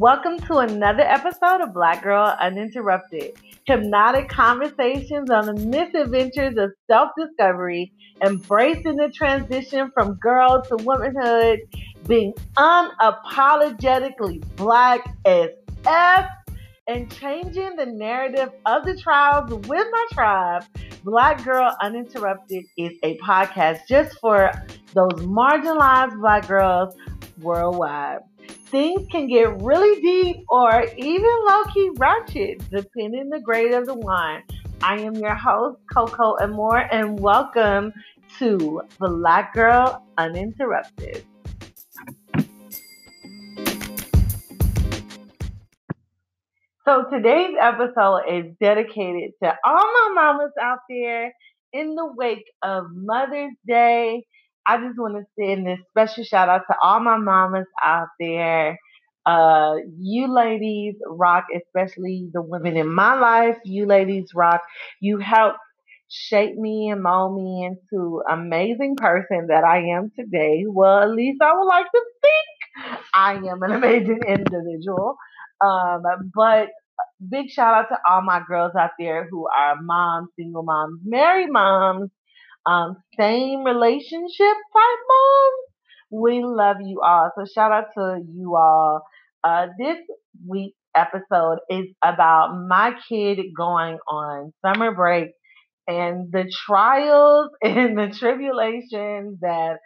Welcome to another episode of Black Girl Uninterrupted. Hypnotic conversations on the misadventures of self discovery, embracing the transition from girl to womanhood, being unapologetically black as F, and changing the narrative of the trials with my tribe. Black Girl Uninterrupted is a podcast just for those marginalized black girls worldwide. Things can get really deep or even low key ratchet, depending the grade of the wine. I am your host, Coco Amore, and welcome to Black Girl Uninterrupted. So today's episode is dedicated to all my mamas out there in the wake of Mother's Day I just want to send this special shout out to all my mamas out there. Uh, you ladies rock, especially the women in my life. You ladies rock. You helped shape me and mold me into amazing person that I am today. Well, at least I would like to think I am an amazing individual. Um, but big shout out to all my girls out there who are moms, single moms, married moms, um, same relationship type moms. We love you all. So shout out to you all. Uh, this week's episode is about my kid going on summer break and the trials and the tribulations that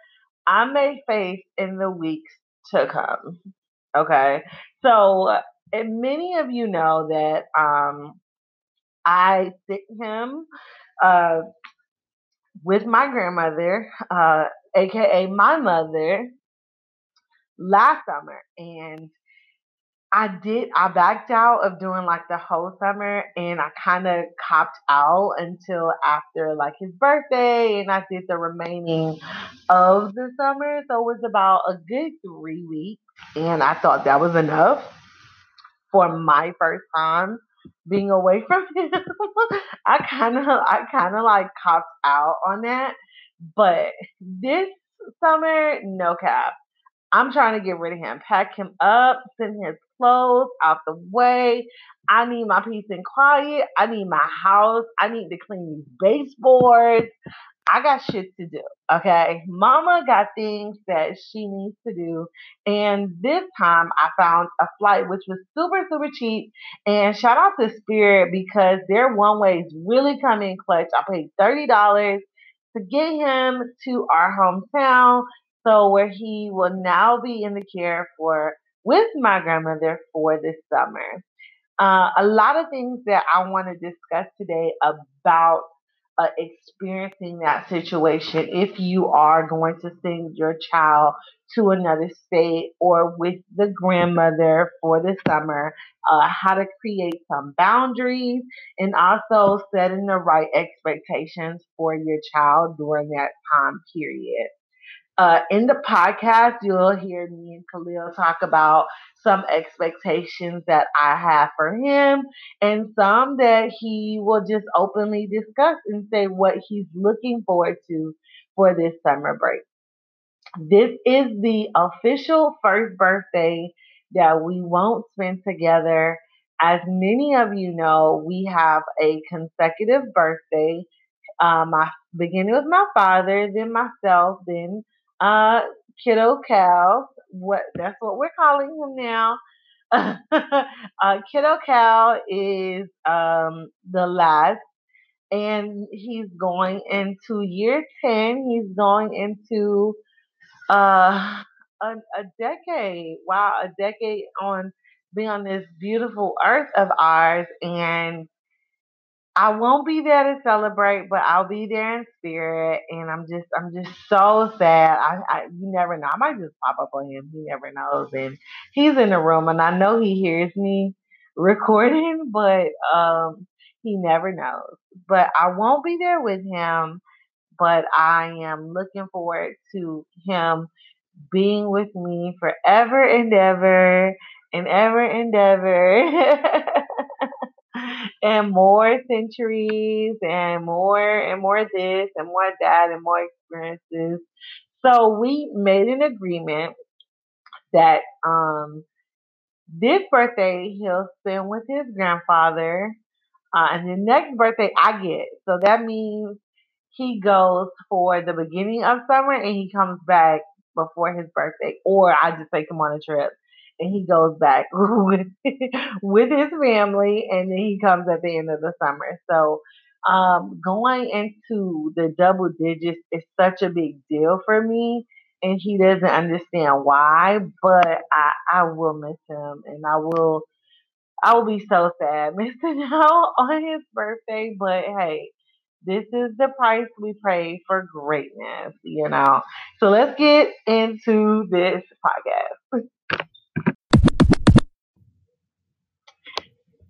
I may face in the weeks to come. Okay. So many of you know that um, I sit him uh, with my grandmother, uh, aka my mother, last summer. And I did, I backed out of doing like the whole summer and I kind of copped out until after like his birthday and I did the remaining of the summer. So it was about a good three weeks and I thought that was enough for my first time being away from him. I kind of, I kind of like copped out on that. But this summer, no cap. I'm trying to get rid of him, pack him up, send his clothes out the way. I need my peace and quiet. I need my house. I need to clean these baseboards. I got shit to do. Okay. Mama got things that she needs to do. And this time I found a flight which was super, super cheap. And shout out to Spirit because their one way ways really come in clutch. I paid $30 to get him to our hometown. So where he will now be in the care for with my grandmother for this summer. Uh, a lot of things that I want to discuss today about uh, experiencing that situation if you are going to send your child to another state or with the grandmother for the summer, uh, how to create some boundaries and also setting the right expectations for your child during that time period. Uh, in the podcast, you'll hear me and Khalil talk about some expectations that I have for him and some that he will just openly discuss and say what he's looking forward to for this summer break. This is the official first birthday that we won't spend together. As many of you know, we have a consecutive birthday. Um, I beginning with my father, then myself, then uh, Kiddo Cal. What that's what we're calling him now. uh, Kiddo Cal is um, the last, and he's going into year ten. He's going into uh, a, a decade. Wow, a decade on being on this beautiful earth of ours, and I won't be there to celebrate, but I'll be there in spirit. And I'm just, I'm just so sad. I, I, you never know. I might just pop up on him. He never knows. And he's in the room, and I know he hears me recording, but um, he never knows. But I won't be there with him. But I am looking forward to him being with me forever and ever and ever and ever. and more centuries and more and more this and more that and more experiences. So we made an agreement that um This birthday he'll spend with his grandfather. Uh, and the next birthday I get. So that means he goes for the beginning of summer and he comes back before his birthday. Or I just take him on a trip and he goes back with with his family and then he comes at the end of the summer. So um, going into the double digits is such a big deal for me and he doesn't understand why, but I, I will miss him and I will I will be so sad missing out on his birthday, but hey, this is the price we pay for greatness, you know. So let's get into this podcast.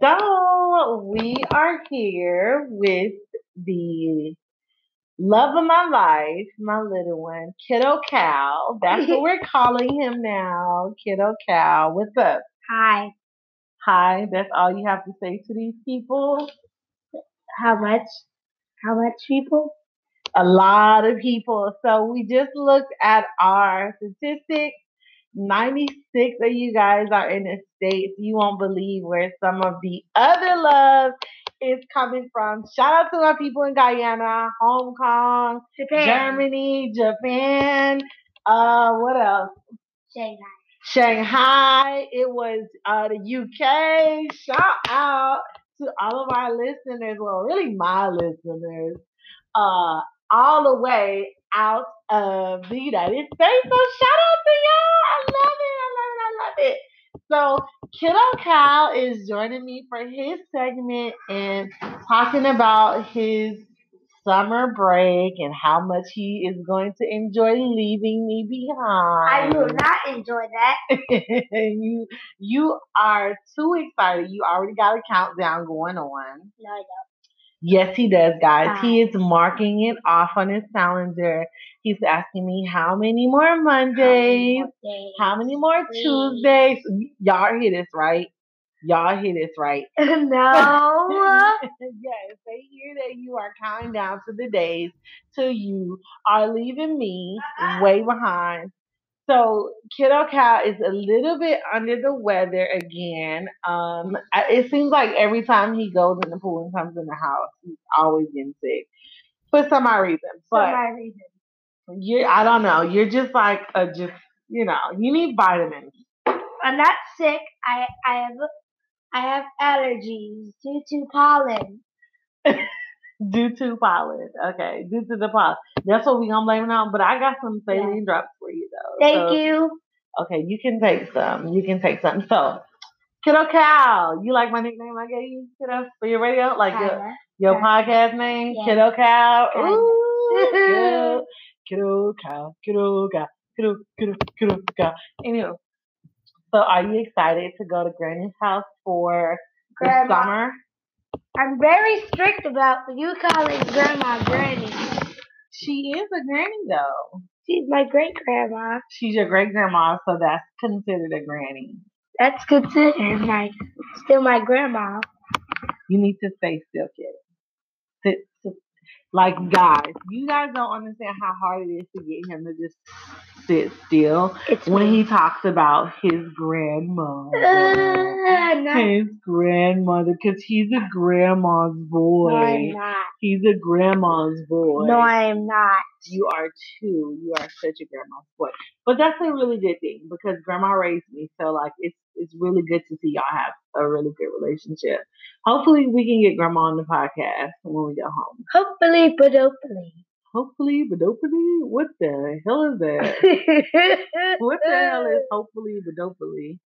So we are here with the love of my life, my little one, Kiddo Cal. That's what we're calling him now, Kiddo Cal. What's up? Hi. Hi. That's all you have to say to these people. How much? How much people? A lot of people. So we just looked at our statistics 96 of you guys are in the States. You won't believe where some of the other love is coming from. Shout out to our people in Guyana, Hong Kong, Japan. Germany, Japan. Uh, what else? Shanghai. Shanghai. It was uh, the UK. Shout out to all of our listeners. Well, really my listeners. Uh, all the way out of the United States. So shout out to y'all. I love it. I love it. I love it. So Kiddo Cal is joining me for his segment and talking about his summer break and how much he is going to enjoy leaving me behind. I will not enjoy that. you you are too excited. You already got a countdown going on. No, I Yes, he does, guys. Ah. He is marking it off on his calendar. He's asking me how many more Mondays, don't. how many more Tuesdays. Y'all hear this, right? Y'all hear this, right? no. yes, they hear that you are counting down to the days till you are leaving me way behind. So Kiddo Cal is a little bit under the weather again. Um, I- it seems like every time he goes in the pool and comes in the house, he's always getting sick for some odd reason. For But my reason. you, I don't know. You're just like a just you know. You need vitamins. I'm not sick. I I have I have allergies due to pollen. Due to pollen. Okay, due to the pollen. That's what we gonna blame it on. But I got some Yeah. saline drops for you though. Thank So- you. Okay, you can take some. You can take some. So, Kiddo Cal, you like my nickname I gave you, Kiddo, for your radio? Like your, Kinda. your Kinda. podcast name? Yeah. Kiddo? Kinda. Ooh, kiddo, Cal, Kiddo Cal, Kiddo, Kiddo, Kiddo Cal. Anyway, so are you excited to go to Granny's house for the summer? I'm very strict about you calling grandma granny. She is a granny though. She's my great grandma. She's your great grandma, so that's considered a granny. That's considered my still my grandma. You need to stay still, kid. Like guys, you guys don't understand how hard it is to get him to just sit still It's when me. he talks about his grandmother. Uh, no, His grandmother, because he's a grandma's boy. no, I'm not. He's a grandma's boy. No, I am not. you are too. You are such a grandma's boy. But that's a really good thing because grandma raised me. So like it's it's really good to see y'all have a really good relationship. Hopefully we can get grandma on the podcast when we go home. Hopefully, but hopefully. Hopefully, hopefully, what the hell is that? What the hell is hopefully, hopefully?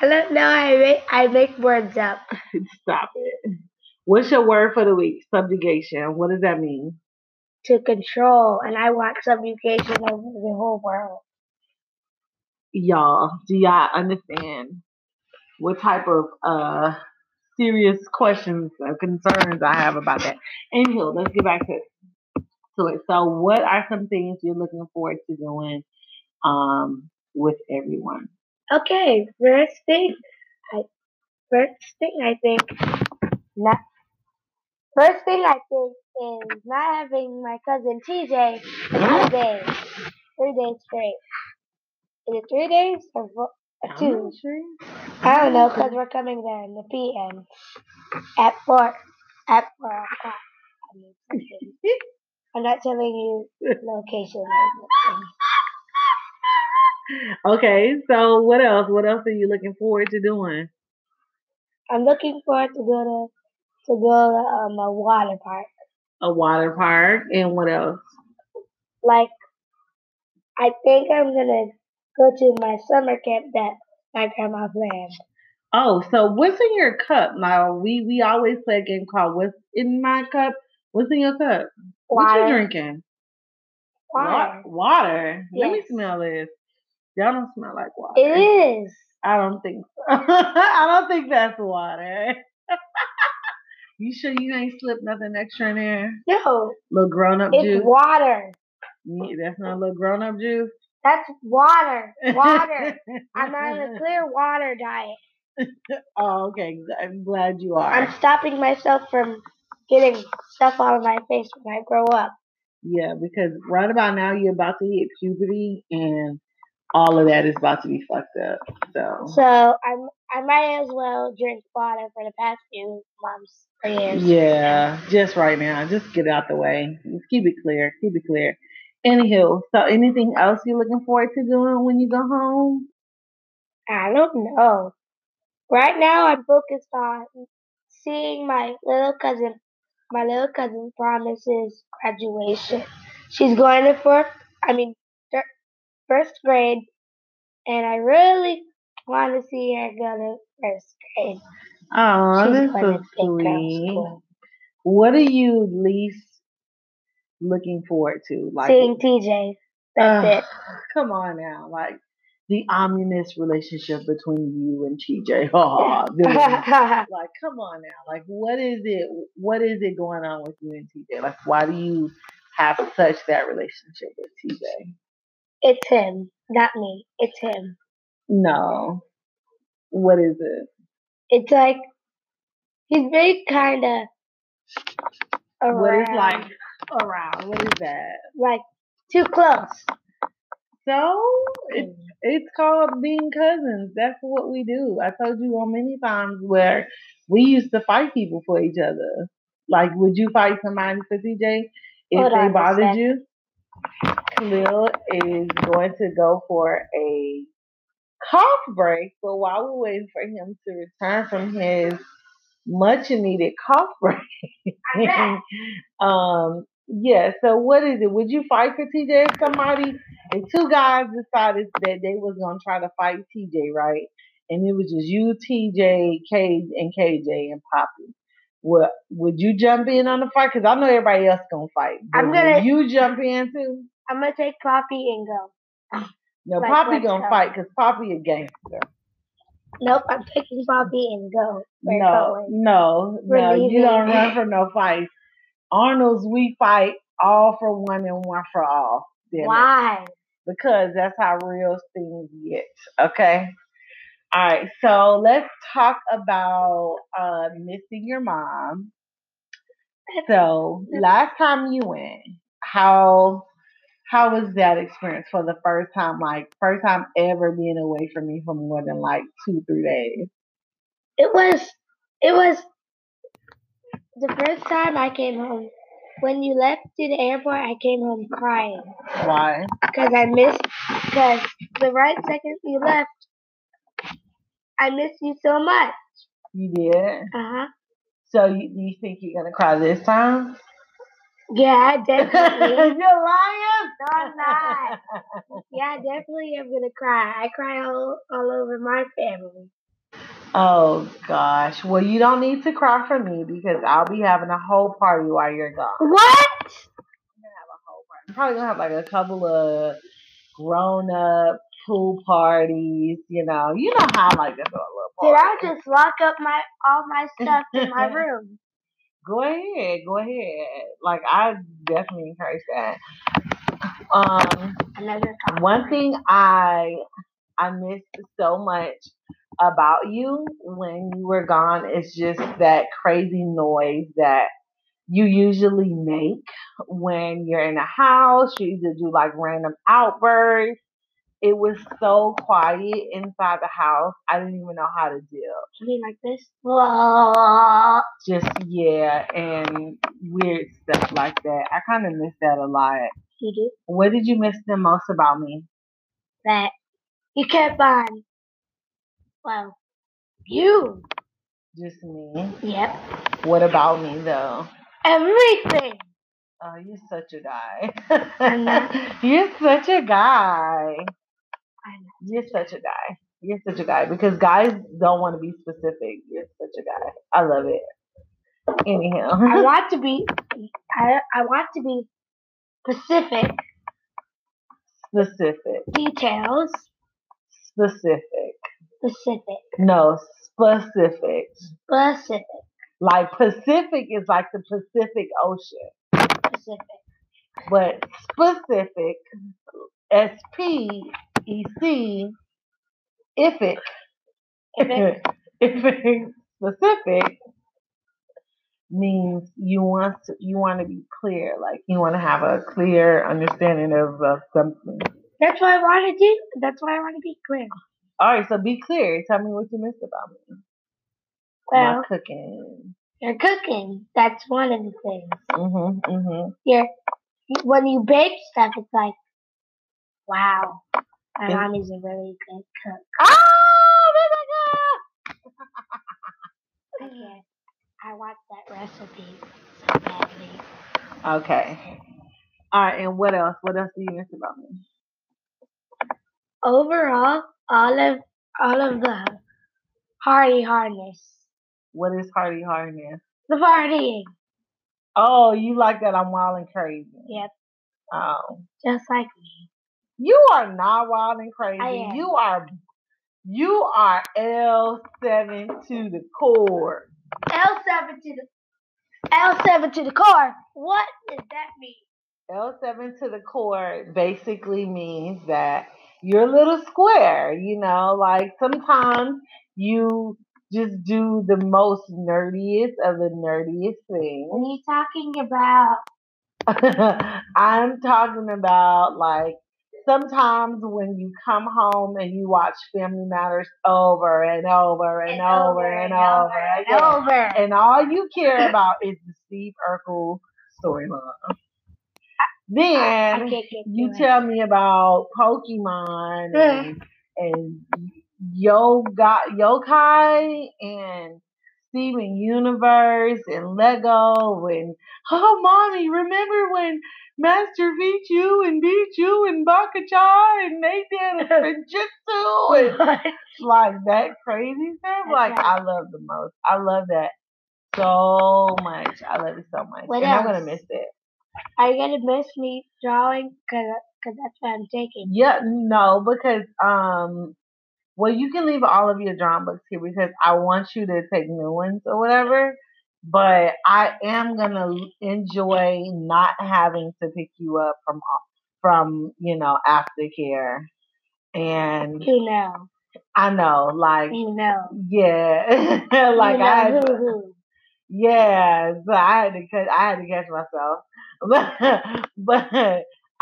I don't know. I make I make words up. Stop it. What's your word for the week? Subjugation. What does that mean? to control, and I want subjugation over the whole world. Y'all, do y'all understand what type of uh serious questions or concerns I have about that? Anywho, let's get back to to it. So, what are some things you're looking forward to doing um with everyone? Okay, first thing, I first thing I think not. First thing I think is not having my cousin TJ for three days, three days straight. Is it three days or four? Two. I don't know because we're coming there in the PM at four at four o'clock. I mean, something. I'm not telling you location. Okay, so what else? What else are you looking forward to doing? I'm looking forward to go to to go to um, a water park. A water park and what else? Like, I think I'm gonna go to my summer camp that my grandma planned. Oh, so what's in your cup? Now we we always play a game called "What's in my cup?" What's in your cup? What you drinking? Water. Wa- Water. Let me smell this. Y'all don't smell like water. It is. I don't think so. I don't think that's water. you sure you ain't slipped nothing extra in there? No, Little grown up it's juice. It's water. Yeah, That's not a little grown up juice. That's water. Water. I'm on a clear water diet. oh, okay. I'm glad you are. I'm stopping myself from getting stuff all on my face when I grow up. Yeah, because right about now you're about to hit puberty and all of that is about to be fucked up. So, So I'm I might as well drink water for the past few months or years. yeah, just right now. Just get out the way. Just keep it clear. Keep it clear. Anywho, so anything else you're looking forward to doing when you go home? I don't know. Right now I'm focused on seeing my little cousin my little cousin promises graduation. She's going to fourth I mean thir- first grade and I really want to see her go to first grade. Oh, that's so to big girl sweet. What are you least looking forward to? Like Seeing TJ. That's Ugh, it. Come on now, like the ominous relationship between you and TJ. Oh, like, come on now. Like, what is it? What is it going on with you and TJ? Like, why do you have such that relationship with TJ? it's him, not me. It's him. No. What is it? It's like he's very kind of What is around, like around? What is that? like too close. So it's it's called being cousins. That's what we do. I told you on many times where we used to fight people for each other. Like, would you fight somebody for TJ if Hold they bothered you? Khalil is going to go for a cough break. So while we're waiting for him to return from his much needed cough break, um, yeah. So what is it? Would you fight for TJ if somebody? And two guys decided that they was gonna try to fight TJ, right? And it was just you, TJ, K, and KJ and Poppy. What would you jump in on the fight? Because I know everybody else gonna fight. I'm gonna- You jump in too. I'm gonna take Poppy and go. No, Like, Poppy gonna go. fight because Poppy a gangster. Nope, I'm taking Poppy and go. We're no, going. no, We're no. You don't run for no fights. Arnold's we fight all for one and one for all. It. Why? because that's how real things get. Okay. All right. So let's talk about uh, missing your mom. So last time you went, how how was that experience for the first time? Like first time ever being away from me for more than like two three days. It was. It was the first time I came home. When you left to the airport, I came home crying Why? because I missed. Because the right second you left, I missed you so much. You did. Uh huh. So you, do you think you're gonna cry this time? Yeah, definitely. you're lying. No, I'm not. Yeah, I definitely am gonna cry. I cry all, all over my family. Oh gosh. Well, you don't need to cry for me because I'll be having a whole party while you're gone. What? I'm gonna have a whole party. I'm probably gonna have like a couple of grown up pool parties. You know, you know how I like to throw a little Did I just lock up my all my stuff in my room? Go ahead, go ahead. Like I definitely encourage that. Um, one thing I I miss so much about you when you were gone is just that crazy noise that you usually make when you're in a house. You either do like random outbursts it was so quiet inside the house. I didn't even know how to deal. You mean like this? Just yeah, and weird stuff like that. I kind of miss that a lot. You do? What did you miss the most about me? That you kept on. Well, you. Just me. Yep. What about me though? Everything. Oh, you're such a guy. You're such a guy. You're such a guy. You're such a guy because guys don't want to be specific. You're such a guy. I love it. Anyhow, I want to be. I I want to be specific specific, details. specific. Specific. No, specific. Specific. Like Pacific is like the Pacific Ocean, Specific. but specific, S P E C, ific. Ific. Ific specific means you want to you want to be clear, like you want to have a clear understanding of, of something. That's why I want to do. That's why I want to be clear. All right, so be clear. Tell me what you missed about me. Well, My cooking. you're cooking. That's one of the things. Mhm, mhm. You're when you bake stuff, it's like, wow, my Yeah. mom is a really good cook. Oh, I can't. I want that recipe so badly. Okay. All right, and what else? What else do you miss about me? Overall, all of all of the hardy hardness, What is Hardy Hardness? the partying. Oh, you like that I'm wild and crazy. Yep, Oh. just like me. You are not wild and crazy. You are you are L seven to the core. L seven to the L seven to the core. What does that mean? L seven to the core basically means that you're a little square, you know, like sometimes you just do the most nerdiest of the nerdiest things. What are you talking about? I'm talking about like sometimes when you come home and you watch Family Matters over and over and, over, and over, and again, over. and all you care about is the Steve Urkel storyline. I Then you it. tell me about Pokemon and, and Yo got Yokai and Steven Universe and Lego and oh mommy, remember when Master beat you and beat you and Bakacha and they did ninjutsu and like that crazy stuff. Like. I love the most. I love that so much. I love it so much. What and I'm not gonna miss it. Are you gonna miss me drawing? Cause, cause that's what I'm taking. Yeah, no, because um, well, you can leave all of your drawing books here because I want you to take new ones or whatever. But I am gonna enjoy not having to pick you up from from you know aftercare, and You know. I know like You know. yeah, like you know I who. yeah, so I had to cut, I had to catch myself, but but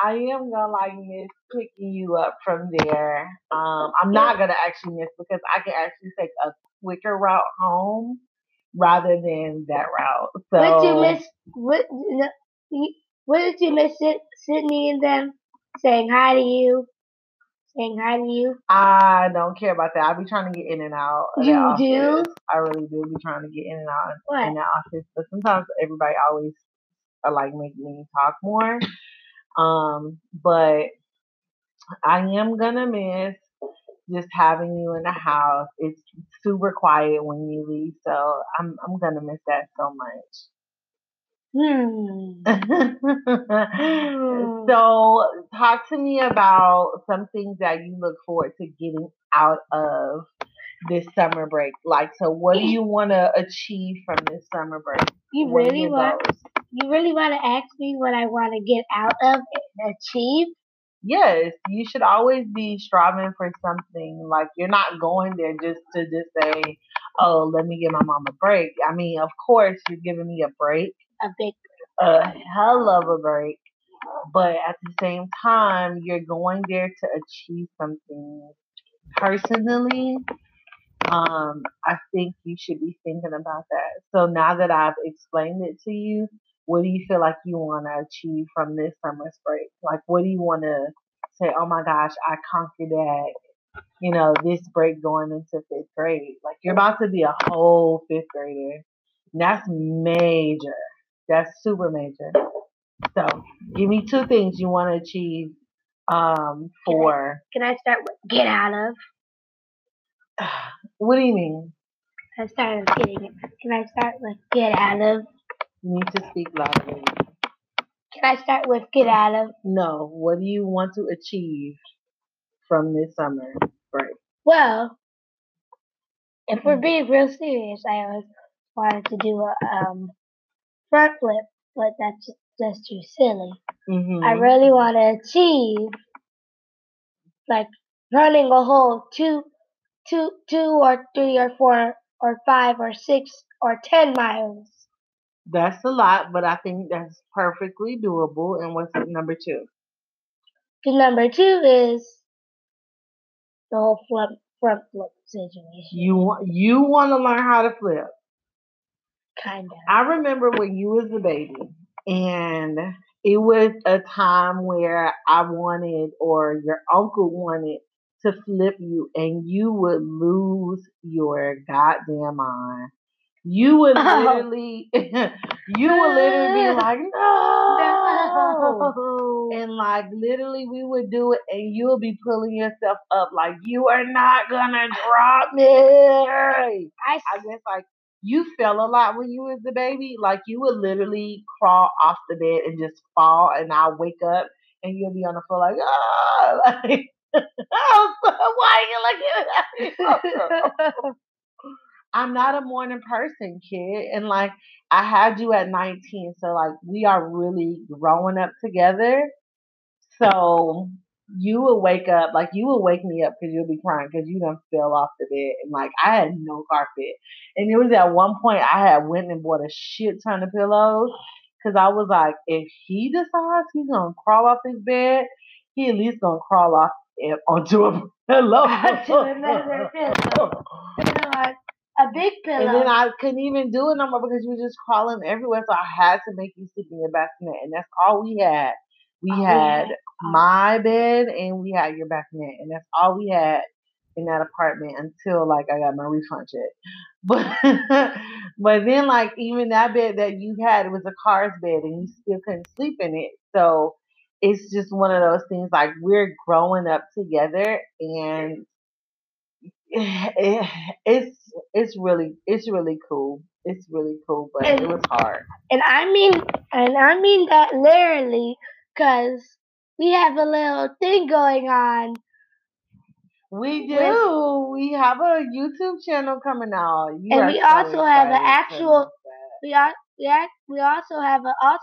I am gonna like miss picking you up from there. Um, I'm not gonna actually miss because I can actually take a quicker route home rather than that route. So What did you miss? What, what did you miss? Sydney and them saying hi to you, saying hi to you. I don't care about that. I'll be trying to get in and out. You office. do? I really do be trying to get in and out What? in the office, but sometimes everybody always uh, like make me talk more. Um, but I am gonna miss just having you in the house. It's super quiet when you leave, so I'm I'm gonna miss that so much. Hmm. so talk to me about some things that you look forward to getting out of this summer break. Like, so what do you want to achieve from this summer break? You really want? You really want to ask me what I want to get out of and achieve? yes, you should always be striving for something. Like you're not going there just to just say, "Oh, let me give my mom a break." I mean, of course, you're giving me a break, A big. a hell of a break. but at the same time, you're going there to achieve something personally. Um, I think you should be thinking about that. So now that I've explained it to you, what do you feel like you want to achieve from this summer's break? Like, what do you want to say? Oh my gosh, I conquered that. You know, this break going into fifth grade. Like, you're about to be a whole fifth grader. And that's major. That's super major. So, give me two things you want to achieve um, for. Can I start with get out of? What do you mean? I started getting it. Can I start with get out of? You need to speak louder. Can I start with get out of? No. What do you want to achieve from this summer break? Well, if we're being real serious, I always wanted to do a um, front flip, but that's just, just too silly. Mm-hmm. I really want to achieve like running a whole two, two, two or three or four or five or six or ten miles. That's a lot, but I think that's perfectly doable. And what's number two? The number two is the whole flip front flip situation. You want you want to learn how to flip. kind of. I remember when you was a baby, and it was a time where I wanted, or your uncle wanted, to flip you, and you would lose your goddamn mind. You would Oh. literally, you would literally be like, no. No. And like literally, we would do it, and you'll be pulling yourself up like you are not gonna drop me. I I guess like you fell a lot when you was a baby. Like you would literally crawl off the bed and just fall, and I'll wake up and you'll be on the floor like, ah, like, oh, why are you looking at me? I'm not a morning person, kid, and like I had you at 19, so like we are really growing up together. So you will wake up, like you will wake me up because you'll be crying because you done fell off the bed, and like I had no carpet, and it was at one point I had went and bought a shit ton of pillows because I was like, if he decides he's gonna crawl off his bed, he at least gonna crawl off eh, onto a pillow. Onto another pillow. Pillow, a big pillow. And then I couldn't even do it no more because you were just crawling everywhere. So I had to make you sleep in your bassinet. And that's all we had. We All had my bed and we had your bassinet. And that's all we had in that apartment until like I got my refund check. But but then like even that bed that you had, it was a car's bed and you still couldn't sleep in it. So it's just one of those things like we're growing up together and it's it's really it's really cool. It's really cool, but it was hard. And I mean, and I mean that literally, cause we have a little thing going on. We With- do. We have a YouTube channel coming out. You And we so also have an actual- We are, we are, we also have a also,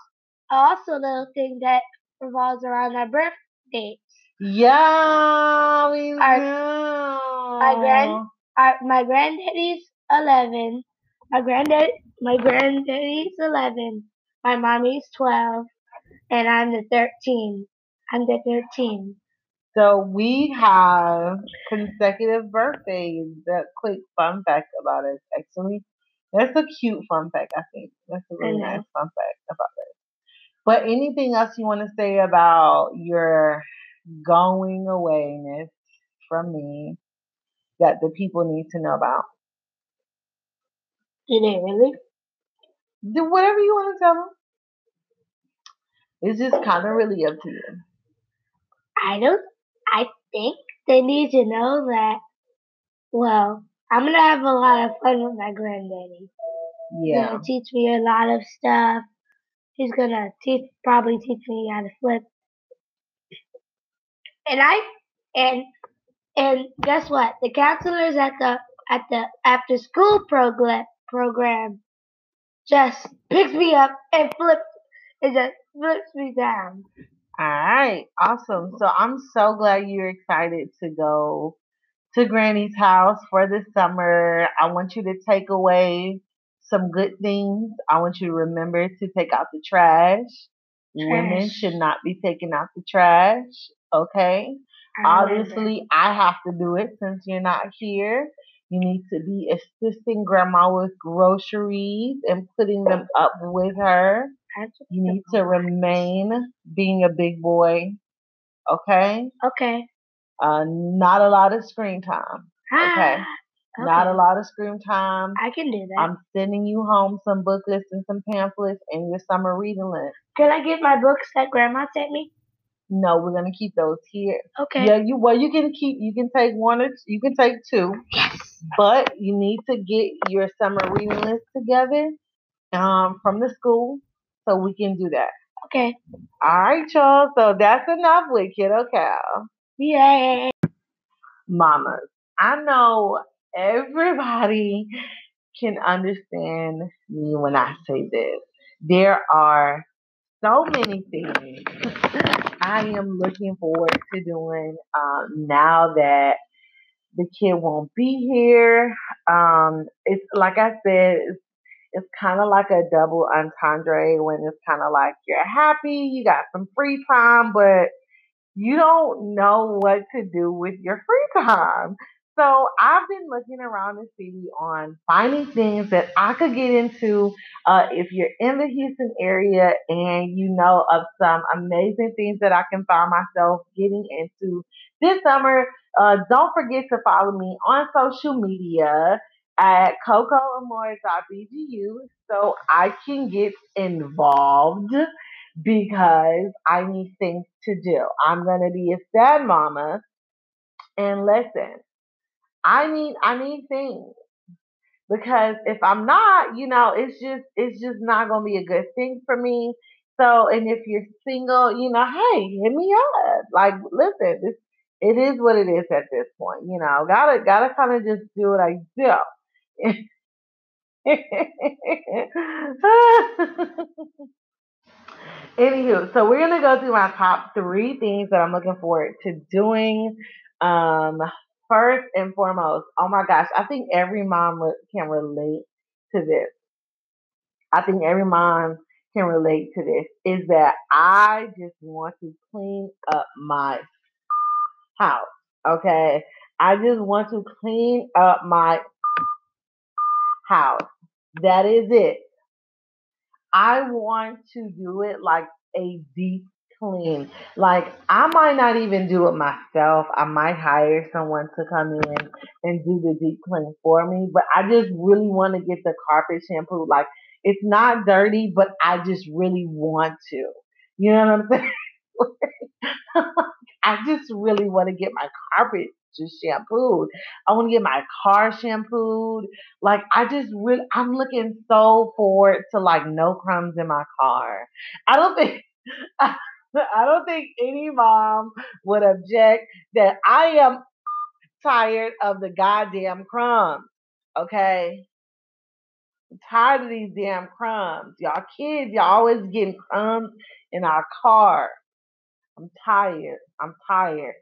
also little thing that revolves around our birthday. Yeah, we Our- do. grand- Our, my granddaddy's eleven. My granddad, my granddaddy's eleven. My mommy's twelve, and I'm the thirteen. I'm the thirteen. So we have consecutive birthdays. That quick fun fact about us, actually. That's a cute fun fact, I think. That's a really nice fun fact about us. But anything else you want to say about your going awayness from me that the people need to know about? Did they really? Do whatever you want to tell them. It's just kind of really up to you. I don't. I think they need to know that. Well, I'm gonna have a lot of fun with my granddaddy. He's Yeah. gonna teach me a lot of stuff. He's gonna teach, probably teach me how to flip. And I and and guess what? The counselors at the at the after school program program just picks me up and flips and just flips me down. All right, awesome. So I'm so glad you're excited to go to Granny's house for the summer. I want you to take away some good things. I want you to remember to take out the trash. Women should not be taking out the trash. Okay. Obviously, I have to do it since you're not here. You need to be assisting grandma with groceries and putting them up with her. You need to remain being a big boy. Okay? Okay. Uh, not a lot of screen time. Okay. Okay. Not a lot of screen time. I can do that. I'm sending you home some booklets and some pamphlets and your summer reading list. Can I get my books that grandma sent me? No, we're gonna keep those here. Okay. Yeah, you well you can keep you can take one or two, you can take two. Yes. But you need to get your summer reading list together um from the school so we can do that. Okay. All right, y'all. So that's enough with Kiddo Cal. Yay. Mamas. I know everybody can understand me when I say this. There are so many things I am looking forward to doing um, now that the kid won't be here. Um, it's like I said, it's, it's kind of like a double entendre when it's kind of like you're happy, you got some free time, but you don't know what to do with your free time. So I've been looking around the city on finding things that I could get into uh, if you're in the Houston area and you know of some amazing things that I can find myself getting into this summer. Uh, don't forget to follow me on social media at cocoamores.bgu so I can get involved because I need things to do. I'm going to be a sad mama. And listen, I need I need things because if I'm not, you know, it's just it's just not gonna be a good thing for me. So, and if you're single, you know, hey, hit me up. Like, listen, this it is what it is at this point. You know, gotta gotta kind of just do what I do. Anywho, so we're gonna go through my top three things that I'm looking forward to doing. Um, first and foremost, oh my gosh, I think every mom can relate to this. I think every mom can relate to this. Is that I just want to clean up my house. Okay, I just want to clean up my house. That is it. I want to do it like a deep clean. Like I might not even do it myself. I might hire someone to come in and do the deep clean for me. But I just really want to get the carpet shampoo. Like it's not dirty, but I just really want to. You know what I'm saying? I just really want to get my carpet just shampooed. I want to get my car shampooed. Like I just really, I'm looking so forward to like no crumbs in my car. I don't think. don't think any mom would object that I am tired of the goddamn crumbs. Okay? I'm tired of these damn crumbs. Y'all kids, y'all always getting crumbs in our car. I'm tired. I'm tired.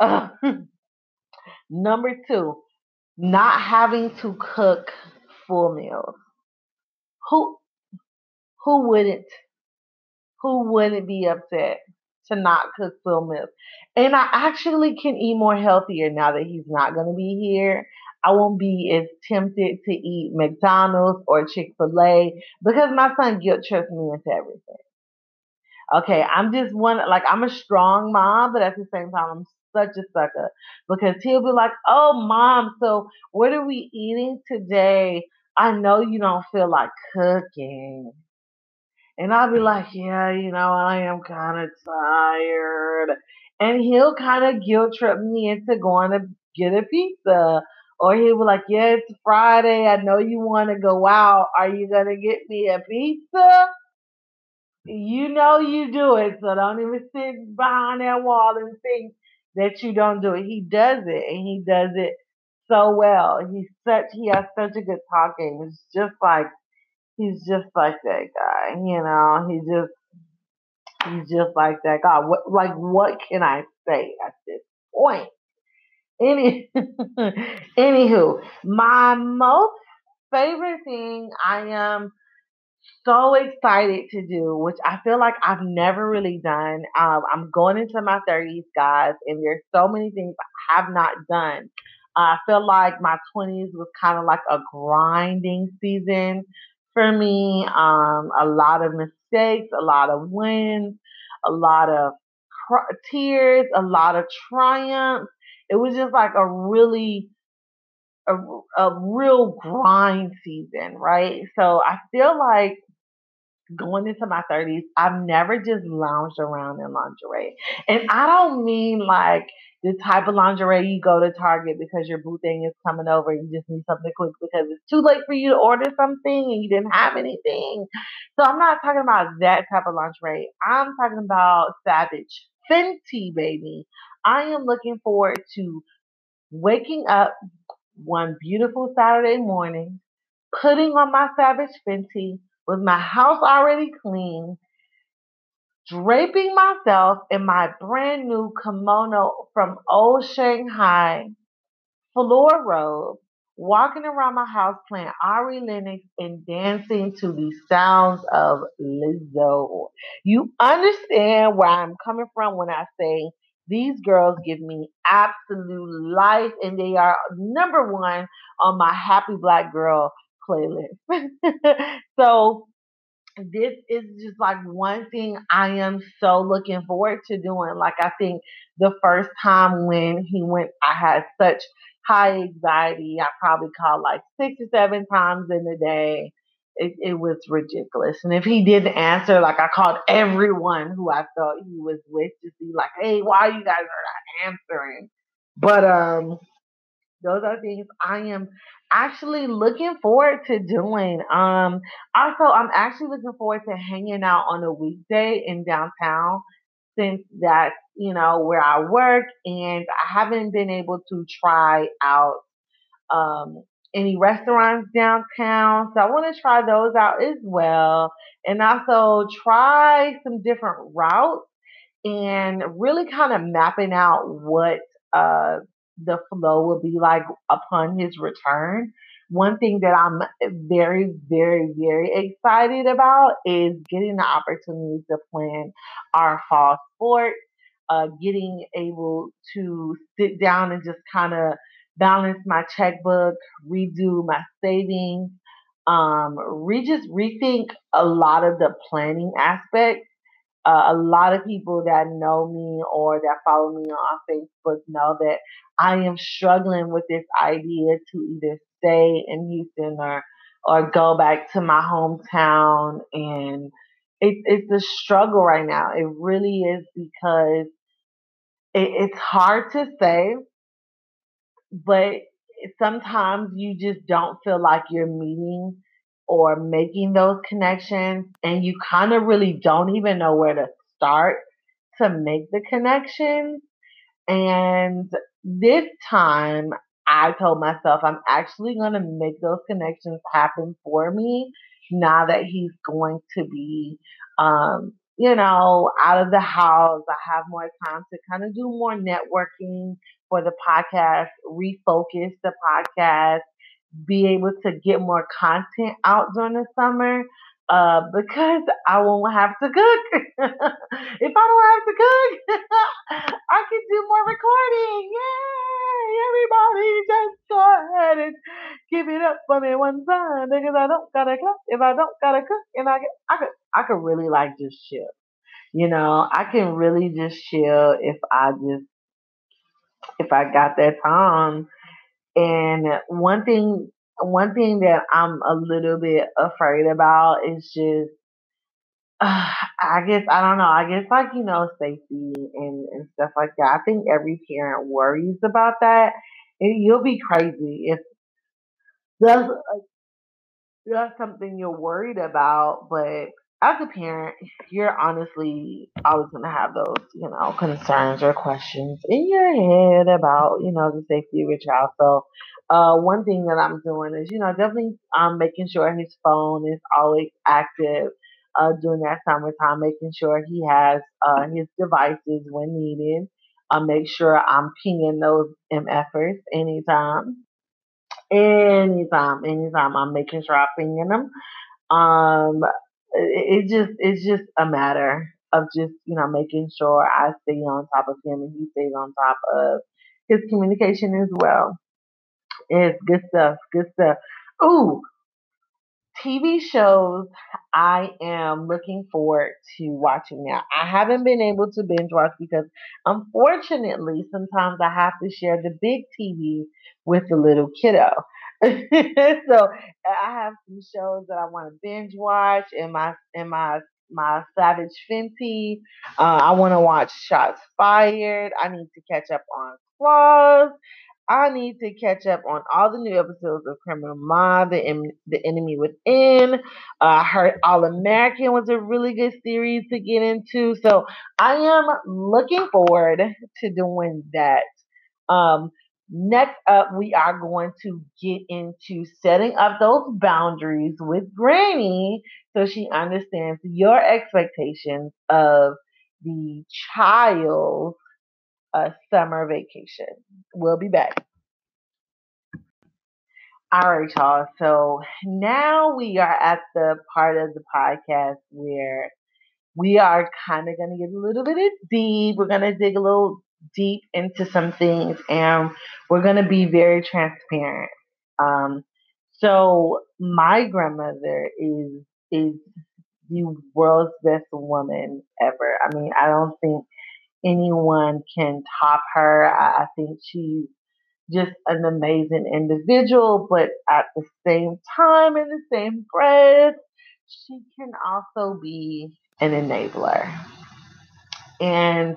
Number two, not having to cook full meals. Who who wouldn't who wouldn't be upset to not cook full meals? And I actually can eat more healthier now that he's not going to be here. I won't be as tempted to eat McDonald's or Chick fil A because my son guilt trips me into everything. Okay, I'm just one, like, I'm a strong mom, but at the same time, I'm such a sucker because he'll be like, oh, mom, so what are we eating today? I know you don't feel like cooking. And I'll be like, yeah, you know, I am kind of tired. And he'll kind of guilt trip me into going to get a pizza. Or he'll be like, yeah, it's Friday. I know you want to go out. Are you going to get me a pizza? You know you do it. So don't even sit behind that wall and think that you don't do it. He does it and he does it so well. He's such, he has such a good talking. It's just like, he's just like that guy. You know, he just he's just like that guy. What like what can I say at this point? Any anywho, my most favorite thing I am so excited to do, which I feel like I've never really done. Um, I'm going into my 30s, guys, and there's so many things I have not done. Uh, I feel like my 20s was kind of like a grinding season for me. Um, a lot of mistakes, a lot of wins, a lot of cr- tears, a lot of triumphs. It was just like a really a, a real grind season, right? So I feel like going into my 30s, I've never just lounged around in lingerie. And I don't mean like the type of lingerie you go to Target because your boo thing is coming over you just need something quick because it's too late for you to order something and you didn't have anything. So I'm not talking about that type of lingerie. I'm talking about Savage Fenty, baby. I am looking forward to waking up one beautiful Saturday morning, putting on my Savage Fenty with my house already clean, draping myself in my brand new kimono from old Shanghai, floor robe, walking around my house playing Ari Lennox and dancing to the sounds of Lizzo. You understand where I'm coming from when I say these girls give me absolute life and they are number one on my happy black girl playlist. so this is just like one thing I am so looking forward to doing. Like I think the first time when he went, I had such high anxiety. I probably called like six or seven times in a day. It, it was ridiculous. And if he didn't answer, like I called everyone who I thought he was with to see, like, hey, why you guys are not answering? But um, those are things I am actually looking forward to doing. Um, also, I'm actually looking forward to hanging out on a weekday in downtown since that's, you know, where I work and I haven't been able to try out um, any restaurants downtown. So I want to try those out as well. And also try some different routes and really kind of mapping out what uh, the flow will be like upon his return. One thing that I'm very, very, very excited about is getting the opportunity to plan our fall sports, uh, getting able to sit down and just kind of balance my checkbook, redo my savings, um, re just rethink a lot of the planning aspects uh, a lot of people that know me or that follow me on Facebook know that I am struggling with this idea to either stay in Houston or or go back to my hometown and it, it's a struggle right now. It really is because it, it's hard to say, but sometimes you just don't feel like you're meeting or making those connections and you kind of really don't even know where to start to make the connections. And this time I told myself I'm actually going to make those connections happen for me now that he's going to be, um, you know, out of the house. I have more time to kind of do more networking for the podcast, refocus the podcast, be able to get more content out during the summer uh, because I won't have to cook. if I don't have to cook, I can do more recording. Yay! Everybody just go ahead and give it up for me one time because I don't gotta cook. If I don't gotta cook, and I, I could, I could really like just chill. You know, I can really just chill if I just, if I got that time and one thing, one thing that I'm a little bit afraid about is just, uh, I guess I don't know. I guess like you know safety and and stuff like that. I think every parent worries about that. And you'll be crazy if that's that's something you're worried about, but as a parent, you're honestly always going to have those, you know, concerns or questions in your head about, you know, the safety of your child. So, uh, one thing that I'm doing is, you know, definitely um, making sure his phone is always active uh, during that summertime, making sure he has uh, his devices when needed. Uh, make sure I'm pinging those MFers anytime. Anytime, anytime I'm making sure I'm pinging them Um, it, just it's just a matter of just you know making sure I stay on top of him and he stays on top of his communication as well. It's good stuff. Good stuff. Ooh, TV shows I am looking forward to watching now. I haven't been able to binge watch because unfortunately sometimes I have to share the big TV with the little kiddo. so I have some shows that I want to binge watch in my in my my Savage Fenty. Uh, I want to watch Shots Fired. I need to catch up on Claws. I need to catch up on all the new episodes of Criminal Minds, the, the Enemy Within. Uh, I heard All American was a really good series to get into. So I am looking forward to doing that. Um, next up, we are going to get into setting up those boundaries with Granny so she understands your expectations of the child a uh, summer vacation. We'll be back. All right, y'all. So now we are at the part of the podcast where we are kind of going to get a little bit deep. We're going to dig a little deep into some things and we're going to be very transparent. Um, so my grandmother is is the world's best woman ever. I mean, I don't think anyone can top her. I, I think she's just an amazing individual, but at the same time, in the same breath, she can also be an enabler. And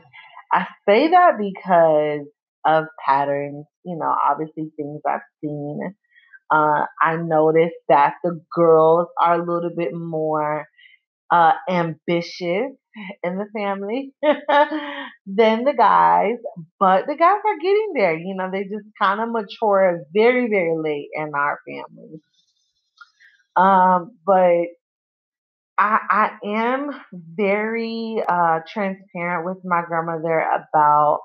I say that because of patterns, you know, obviously things I've seen. Uh, I noticed that the girls are a little bit more uh, ambitious in the family than the guys, but the guys are getting there. You know, they just kind of mature very, very late in our family. Um, but I, I am very uh, transparent with my grandmother about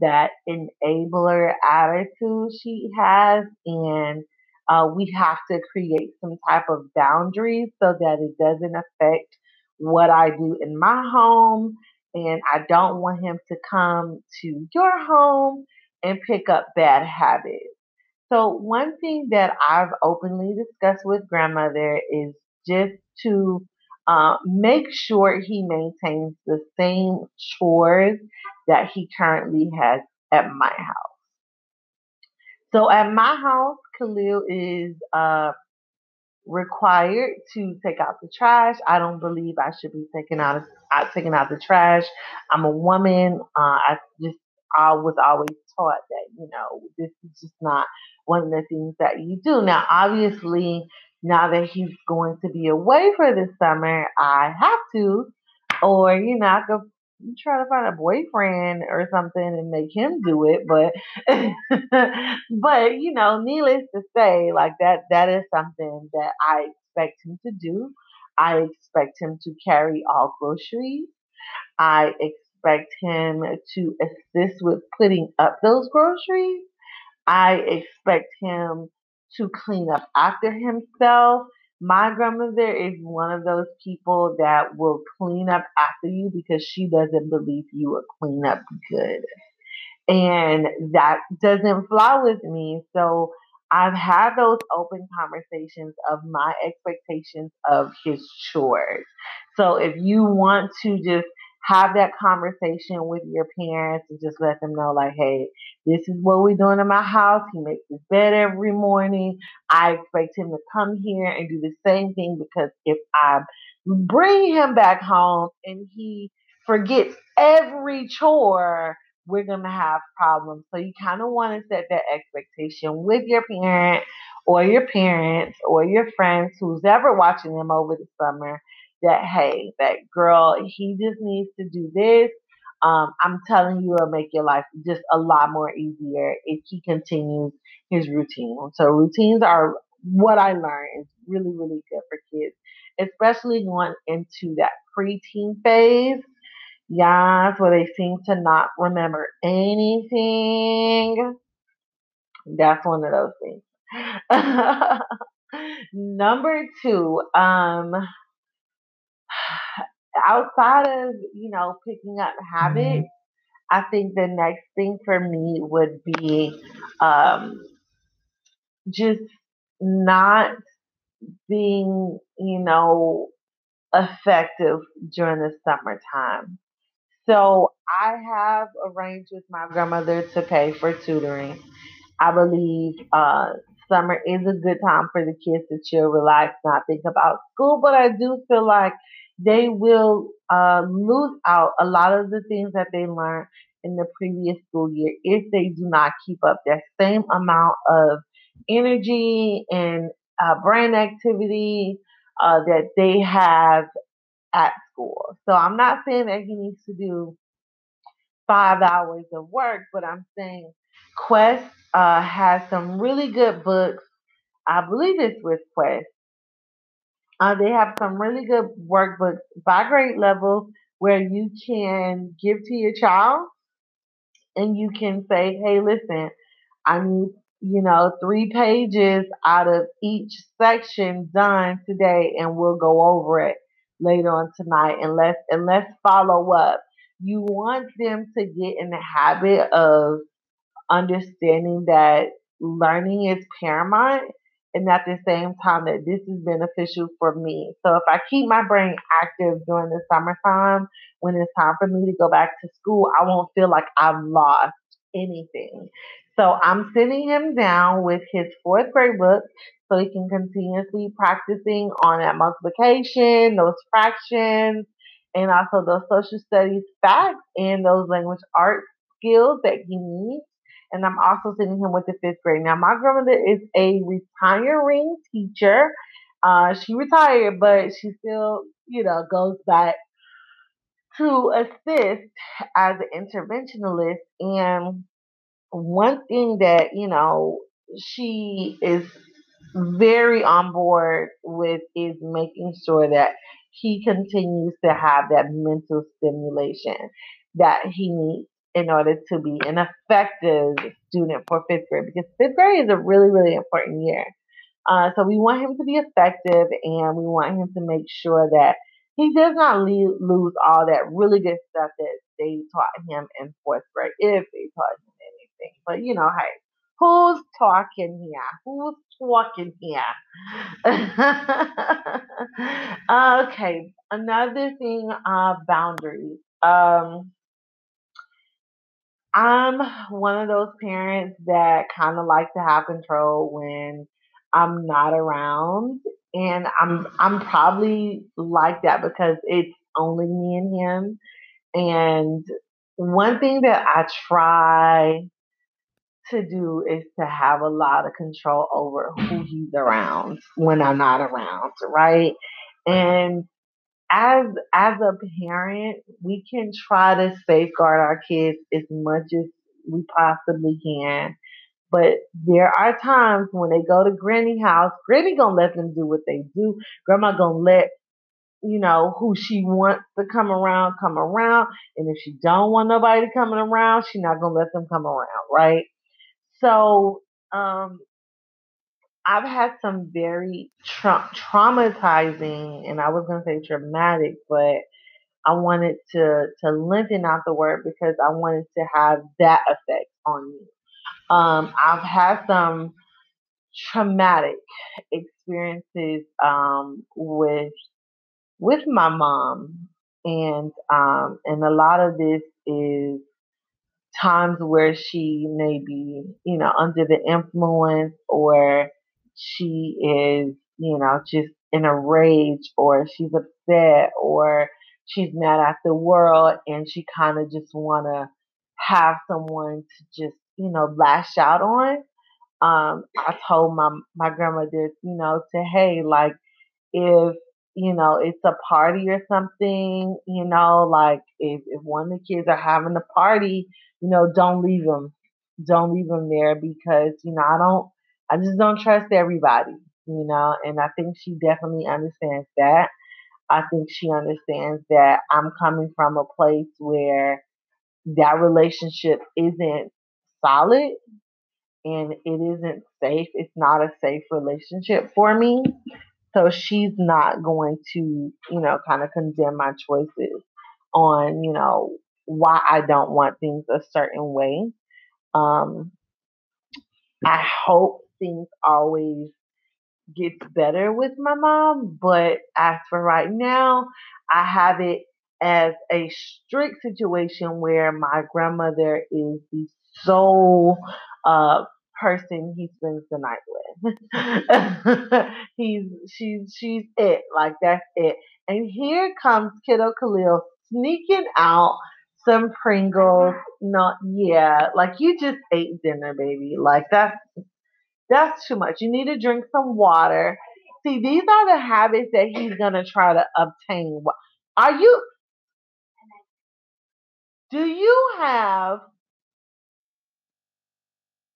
that enabler attitude she has and uh, we have to create some type of boundaries so that it doesn't affect what I do in my home. And I don't want him to come to your home and pick up bad habits. So, one thing that I've openly discussed with grandmother is just to uh, make sure he maintains the same chores that he currently has at my house. So, at my house, Khalil is uh, required to take out the trash. I don't believe I should be taking out uh, taking out the trash. I'm a woman. Uh, I just I was always taught that you know this is just not one of the things that you do. Now, obviously, now that he's going to be away for the summer, I have to, or you know, I could try to find a boyfriend or something and make him do it but but you know needless to say like that that is something that i expect him to do. I expect him to carry all groceries. I expect him to assist with putting up those groceries. I expect him to clean up after himself my grandmother is one of those people that will clean up after you because she doesn't believe you will clean up good. And that doesn't fly with me. So I've had those open conversations of my expectations of his chores. So if you want to just have that conversation with your parents and just let them know, like, hey, this is what we're doing in my house. He makes his bed every morning. I expect him to come here and do the same thing because if I bring him back home and he forgets every chore, we're going to have problems. So you kind of want to set that expectation with your parent or your parents or your friends, who's ever watching them over the summer that, hey, that girl, he just needs to do this. Um, I'm telling you, it'll make your life just a lot more easier if he continues his routine. So routines are what I learned is really, really good for kids, especially going into that preteen phase. Yes, where they seem to not remember anything. That's one of those things. Number two, um, outside of you know picking up habits, I think the next thing for me would be um, just not being, you know, effective during the summertime. So I have arranged with my grandmother to pay for tutoring. I believe uh, summer is a good time for the kids to chill, relax, not think about school, but I do feel like they will uh, lose out a lot of the things that they learned in the previous school year if they do not keep up that same amount of energy and uh, brain activity uh, that they have at school. So I'm not saying that he needs to do five hours of work, but I'm saying Quest uh, has some really good books. I believe it's with Quest. Uh, they have some really good workbooks by grade level where you can give to your child and you can say, hey, listen, I need, you know, three pages out of each section done today and we'll go over it later on tonight and let's and let's follow up. You want them to get in the habit of understanding that learning is paramount and at the same time that this is beneficial for me. So if I keep my brain active during the summertime, when it's time for me to go back to school, I won't feel like I've lost anything. So I'm sitting him down with his fourth grade book so he can continuously practicing on that multiplication, those fractions, and also those social studies facts and those language arts skills that he needs and I'm also sending him with the fifth grade. Now, my grandmother is a retiring teacher. Uh, she retired, but she still, you know, goes back to assist as an interventionalist. And one thing that, you know, she is very on board with is making sure that he continues to have that mental stimulation that he needs in order to be an effective student for fifth grade because fifth grade is a really, really important year. Uh, so we want him to be effective and we want him to make sure that he does not lose all that really good stuff that they taught him in fourth grade, if they taught him anything. But you know, hey, who's talking here? Who's talking here? okay, another thing, uh, boundaries. Um, I'm one of those parents that kind of like to have control when I'm not around. And I'm I'm probably like that because it's only me and him. And one thing that I try to do is to have a lot of control over who he's around when I'm not around, right? And as as a parent, we can try to safeguard our kids as much as we possibly can. But there are times when they go to granny house, granny gonna let them do what they do. Grandma gonna let you know who she wants to come around come around, and if she don't want nobody coming around, she not gonna let them come around, right? So um, I've had some very tra- traumatizing, and I was gonna say traumatic, but I wanted to to lengthen out the word because I wanted to have that effect on me. Um, I've had some traumatic experiences um, with with my mom, and um, and a lot of this is times where she may be, you know, under the influence or she is, you know, just in a rage or she's upset or she's mad at the world and she kind of just want to have someone to just, you know, lash out on. Um, I told my my grandmother, you know, to hey, like if you know it's a party or something, you know, like if if one of the kids are having a party, you know, don't leave them, don't leave them there because you know I don't I just don't trust everybody, you know, and I think she definitely understands that. I think she understands that I'm coming from a place where that relationship isn't solid and it isn't safe. It's not a safe relationship for me. So she's not going to, you know, kind of condemn my choices on, you know, why I don't want things a certain way. Um, I hope things always gets better with my mom, but as for right now, I have it as a strict situation where my grandmother is the sole uh, person he spends the night with. He's she's she's it. Like that's it. And here comes Kiddo Khalil sneaking out some Pringles. Not yeah, like you just ate dinner, baby. Like that's that's too much. You need to drink some water. See, these are the habits that he's gonna try to obtain. Are you? Do you have?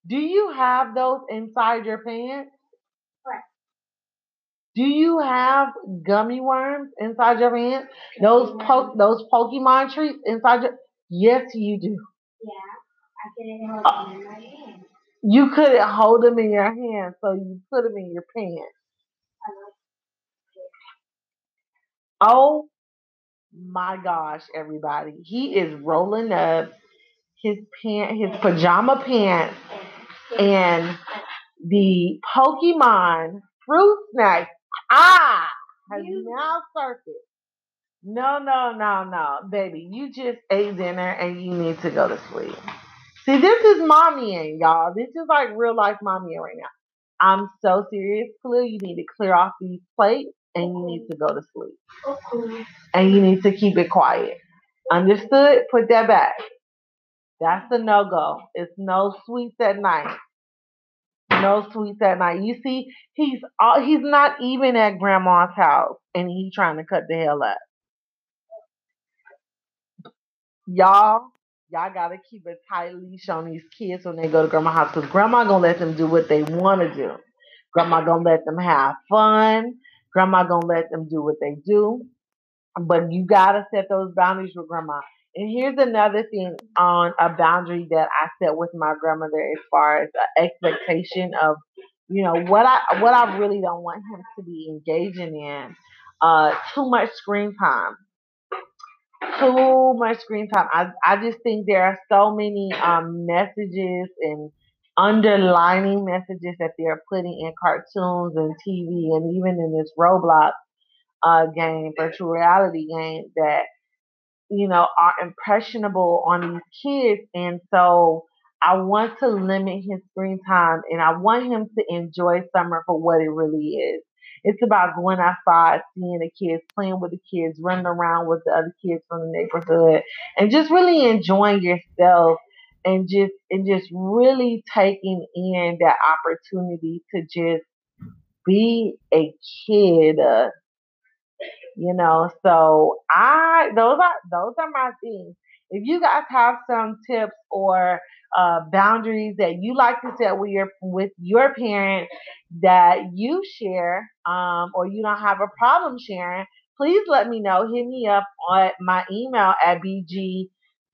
Do you have those inside your pants? What? Do you have gummy worms inside your pants? Those po- those Pokemon treats inside your? Yes, you do. Yeah, I couldn't hold them in my hand. You couldn't hold them in your hand, so you put them in your pants. Oh my gosh, everybody. He is rolling up his pant his pajama pants and the Pokemon fruit snack ah has now surfaced. No, no, no, no, baby. You just ate dinner and you need to go to sleep. See, this is mommying, y'all. This is like real life mommying right now. I'm so serious, Khalil. You need to clear off these plates and you need to go to sleep. Okay. And you need to keep it quiet. Understood? Put that back. That's a no go. It's no sweets at night. No sweets at night. You see, he's all, he's not even at grandma's house and he's trying to cut the hell up. Y'all, y'all gotta keep a tight leash on these kids when they go to grandma's house because grandma gonna let them do what they want to do. Grandma gonna let them have fun. Grandma gonna let them do what they do. But you gotta set those boundaries with grandma. And here's another thing on a boundary that I set with my grandmother as far as the expectation of, you know, what I what I really don't want him to be engaging in. Uh, too much screen time. Too much screen time. I I just think there are so many um messages and underlining messages that they're putting in cartoons and TV and even in this Roblox uh game, virtual reality game that you know, are impressionable on these kids. And so I want to limit his screen time and I want him to enjoy summer for what it really is. It's about going outside, seeing the kids, playing with the kids, running around with the other kids from the neighborhood, and just really enjoying yourself and just and just really taking in that opportunity to just be a kid. Uh, you know so i those are those are my things if you guys have some tips or uh, boundaries that you like to set with your with your parents that you share um, or you don't have a problem sharing please let me know hit me up on my email at bg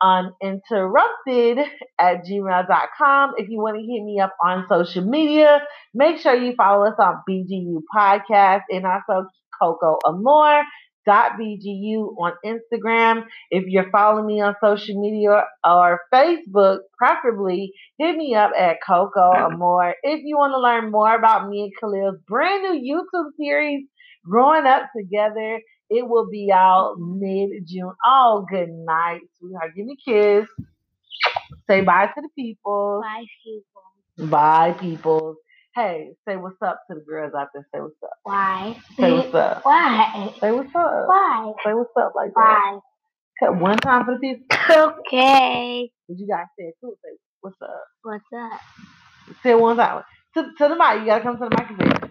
uninterrupted at gmail.com if you want to hit me up on social media make sure you follow us on bgu podcast and also Coco Amore. Dot bgu on Instagram. If you're following me on social media or Facebook, preferably hit me up at Coco Amore. If you want to learn more about me and Khalil's brand new YouTube series, Growing Up Together, it will be out mid June. Oh, good night, sweetheart. Give me a kiss. Say bye to the people. Bye, people. Bye, people. Hey, say what's up to the girls out there. Say what's up. Why? Say what's up. Why? Say what's up. Why? Say what's up like that. Why? One time for the people. Okay. Did you guys say it too? Say what's up. What's up? Say it one time. To, to the mic. You gotta come to the mic and say it.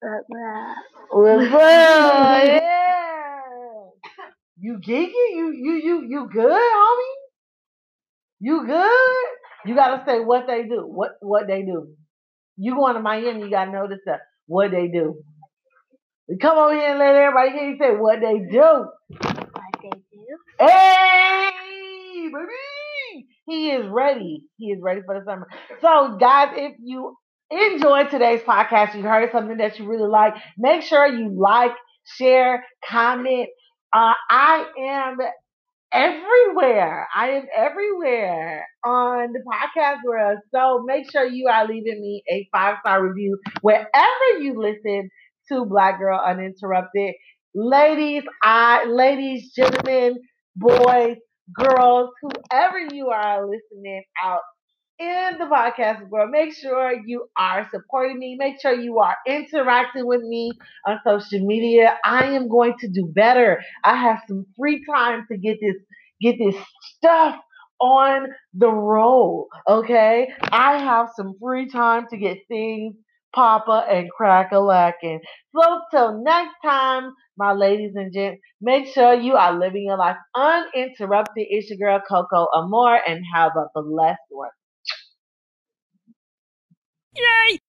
What's up? What's up? yeah. You geeky? You you you you good, homie? You good? You gotta say what they do. What what they do. You going to Miami, you gotta notice that what they do. Come over here and let everybody hear you say what they do. What they do? Hey, baby! He is ready. He is ready for the summer. So, guys, if you enjoyed today's podcast, you heard something that you really like, make sure you like, share, comment. Uh, I am everywhere. I am everywhere on the podcast world. So make sure you are leaving me a five star review wherever you listen to Black Girl Uninterrupted. Ladies, I, ladies, gentlemen, boys, girls, whoever you are listening out in the podcast world, make sure you are supporting me. Make sure you are interacting with me on social media. I am going to do better. I have some free time to get this get this stuff on the roll. Okay, I have some free time to get things Papa and crack a lacking. So till next time, my ladies and gents, make sure you are living your life uninterrupted. It's your girl Coco Amore and have a blessed one. Yay!